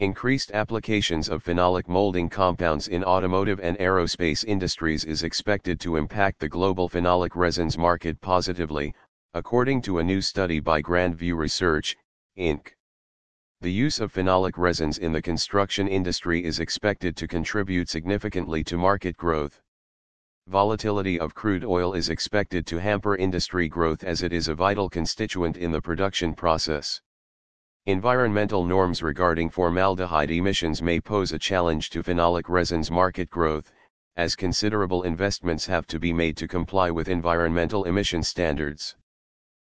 Increased applications of phenolic molding compounds in automotive and aerospace industries is expected to impact the global phenolic resins market positively, according to a new study by Grand View Research, Inc. The use of phenolic resins in the construction industry is expected to contribute significantly to market growth. Volatility of crude oil is expected to hamper industry growth as it is a vital constituent in the production process. Environmental norms regarding formaldehyde emissions may pose a challenge to phenolic resins market growth, as considerable investments have to be made to comply with environmental emission standards.